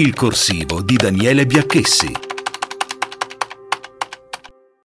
Il corsivo di Daniele Biacchessi.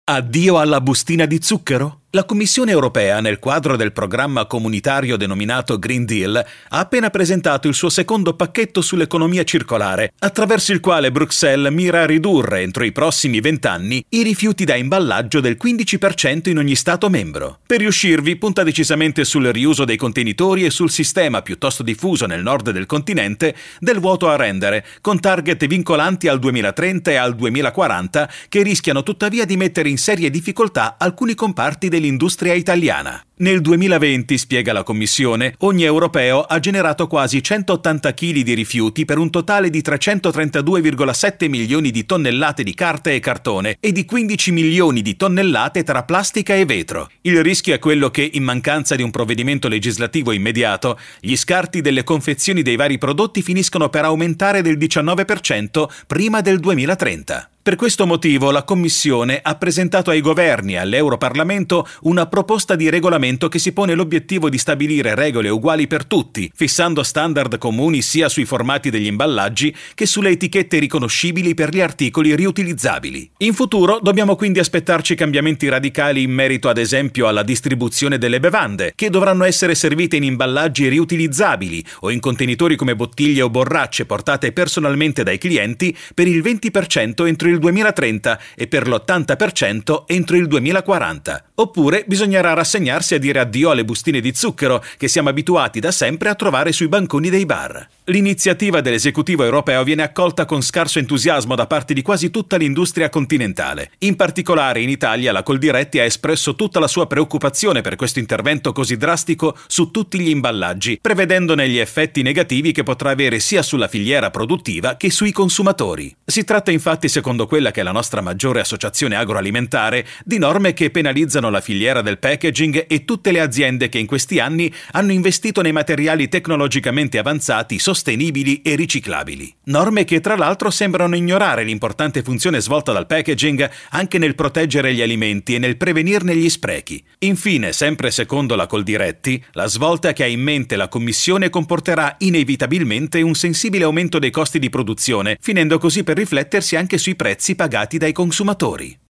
Addio alla bustina di zucchero? La Commissione europea, nel quadro del programma comunitario denominato Green Deal, ha appena presentato il suo secondo pacchetto sull'economia circolare, attraverso il quale Bruxelles mira a ridurre entro i prossimi vent'anni i rifiuti da imballaggio del 15% in ogni Stato membro. Per riuscirvi punta decisamente sul riuso dei contenitori e sul sistema piuttosto diffuso nel nord del continente del vuoto a rendere, con target vincolanti al 2030 e al 2040 che rischiano tuttavia di mettere in serie difficoltà alcuni comparti dei dell'industria italiana. Nel 2020, spiega la Commissione, ogni europeo ha generato quasi 180 kg di rifiuti per un totale di 332,7 milioni di tonnellate di carta e cartone e di 15 milioni di tonnellate tra plastica e vetro. Il rischio è quello che, in mancanza di un provvedimento legislativo immediato, gli scarti delle confezioni dei vari prodotti finiscono per aumentare del 19% prima del 2030. Per questo motivo la Commissione ha presentato ai governi e all'Europarlamento una proposta di regolamento che si pone l'obiettivo di stabilire regole uguali per tutti, fissando standard comuni sia sui formati degli imballaggi che sulle etichette riconoscibili per gli articoli riutilizzabili. In futuro dobbiamo quindi aspettarci cambiamenti radicali in merito ad esempio alla distribuzione delle bevande, che dovranno essere servite in imballaggi riutilizzabili o in contenitori come bottiglie o borracce portate personalmente dai clienti per il 20% entro il 2030 e per l'80% entro il 2040. Oppure bisognerà rassegnarsi a dire addio alle bustine di zucchero che siamo abituati da sempre a trovare sui banconi dei bar. L'iniziativa dell'esecutivo europeo viene accolta con scarso entusiasmo da parte di quasi tutta l'industria continentale. In particolare in Italia la Coldiretti ha espresso tutta la sua preoccupazione per questo intervento così drastico su tutti gli imballaggi, prevedendone gli effetti negativi che potrà avere sia sulla filiera produttiva che sui consumatori. Si tratta infatti, secondo quella che è la nostra maggiore associazione agroalimentare, di norme che penalizzano la filiera del packaging e tutte le aziende che in questi anni hanno investito nei materiali tecnologicamente avanzati sostenibili e riciclabili. Norme che tra l'altro sembrano ignorare l'importante funzione svolta dal packaging anche nel proteggere gli alimenti e nel prevenirne gli sprechi. Infine, sempre secondo la Coldiretti, la svolta che ha in mente la Commissione comporterà inevitabilmente un sensibile aumento dei costi di produzione, finendo così per riflettersi anche sui prezzi pagati dai consumatori.